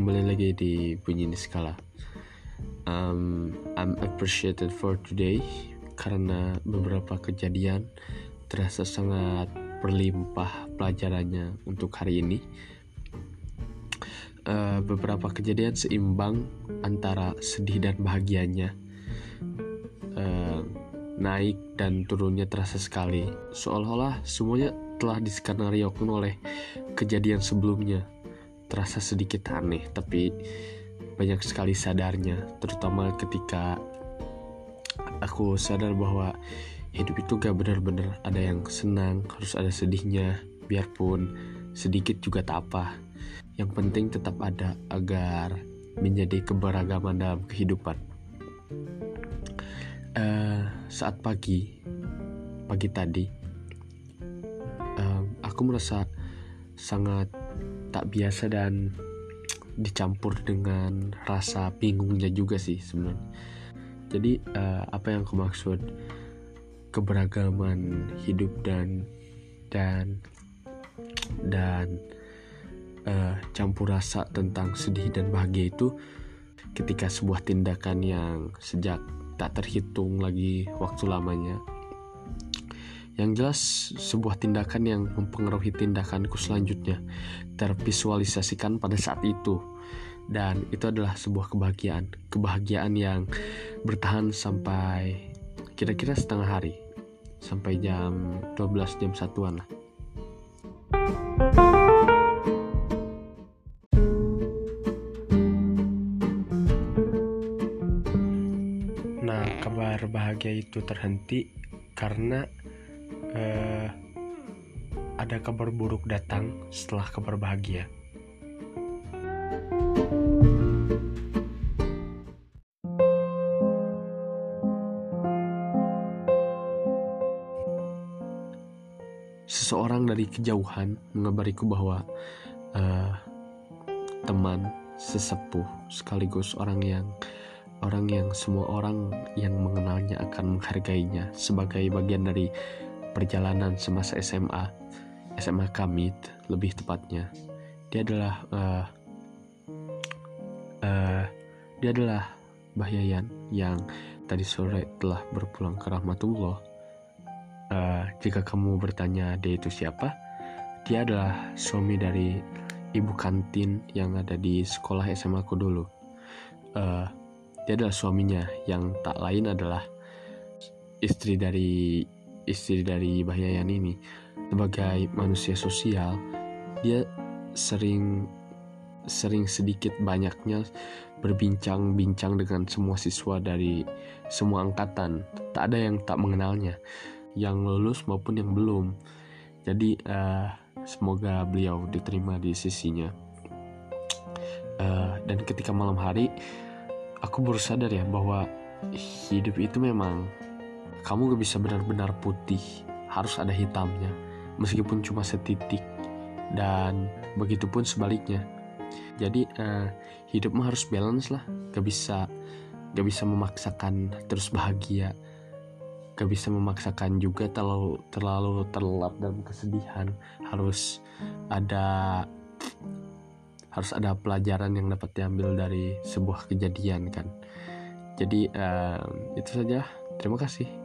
kembali lagi di bunyi skala. Um, I'm appreciated for today karena beberapa kejadian terasa sangat berlimpah pelajarannya untuk hari ini. Uh, beberapa kejadian seimbang antara sedih dan bahagianya. Uh, naik dan turunnya terasa sekali, seolah-olah semuanya telah diskenariokan oleh kejadian sebelumnya terasa sedikit aneh tapi banyak sekali sadarnya terutama ketika aku sadar bahwa hidup itu gak benar-benar ada yang senang harus ada sedihnya biarpun sedikit juga tak apa. Yang penting tetap ada agar menjadi keberagaman dalam kehidupan. Uh, saat pagi pagi tadi uh, aku merasa sangat tak biasa dan dicampur dengan rasa bingungnya juga sih sebenarnya. Jadi uh, apa yang aku maksud keberagaman hidup dan dan dan uh, campur rasa tentang sedih dan bahagia itu ketika sebuah tindakan yang sejak tak terhitung lagi waktu lamanya yang jelas sebuah tindakan yang mempengaruhi tindakanku selanjutnya tervisualisasikan pada saat itu. Dan itu adalah sebuah kebahagiaan. Kebahagiaan yang bertahan sampai kira-kira setengah hari. Sampai jam 12 jam satuan lah. Nah, kabar bahagia itu terhenti karena uh, ada kabar buruk datang setelah kabar bahagia. Seseorang dari kejauhan mengabariku bahwa uh, teman sesepuh sekaligus orang yang orang yang semua orang yang mengenalnya akan menghargainya sebagai bagian dari perjalanan semasa SMA SMA kami lebih tepatnya. Dia adalah uh, uh, dia adalah Bahyayan yang tadi sore telah berpulang ke rahmatullah. Uh, jika kamu bertanya dia itu siapa dia adalah suami dari ibu kantin yang ada di sekolah SMA aku dulu. Uh, dia adalah suaminya. Yang tak lain adalah istri dari istri dari Bahyayan ini sebagai manusia sosial dia sering sering sedikit banyaknya berbincang-bincang dengan semua siswa dari semua angkatan. Tak ada yang tak mengenalnya yang lulus maupun yang belum. Jadi uh, semoga beliau diterima di sisinya. Uh, dan ketika malam hari aku baru sadar ya bahwa hidup itu memang kamu gak bisa benar-benar putih. Harus ada hitamnya. Meskipun cuma setitik. Dan begitupun sebaliknya. Jadi uh, hidupmu harus balance lah. Gak bisa gak bisa memaksakan terus bahagia. Gak bisa memaksakan juga terlalu terlalu terlelap dalam kesedihan. Harus ada harus ada pelajaran yang dapat diambil dari sebuah kejadian kan. Jadi uh, itu saja. Terima kasih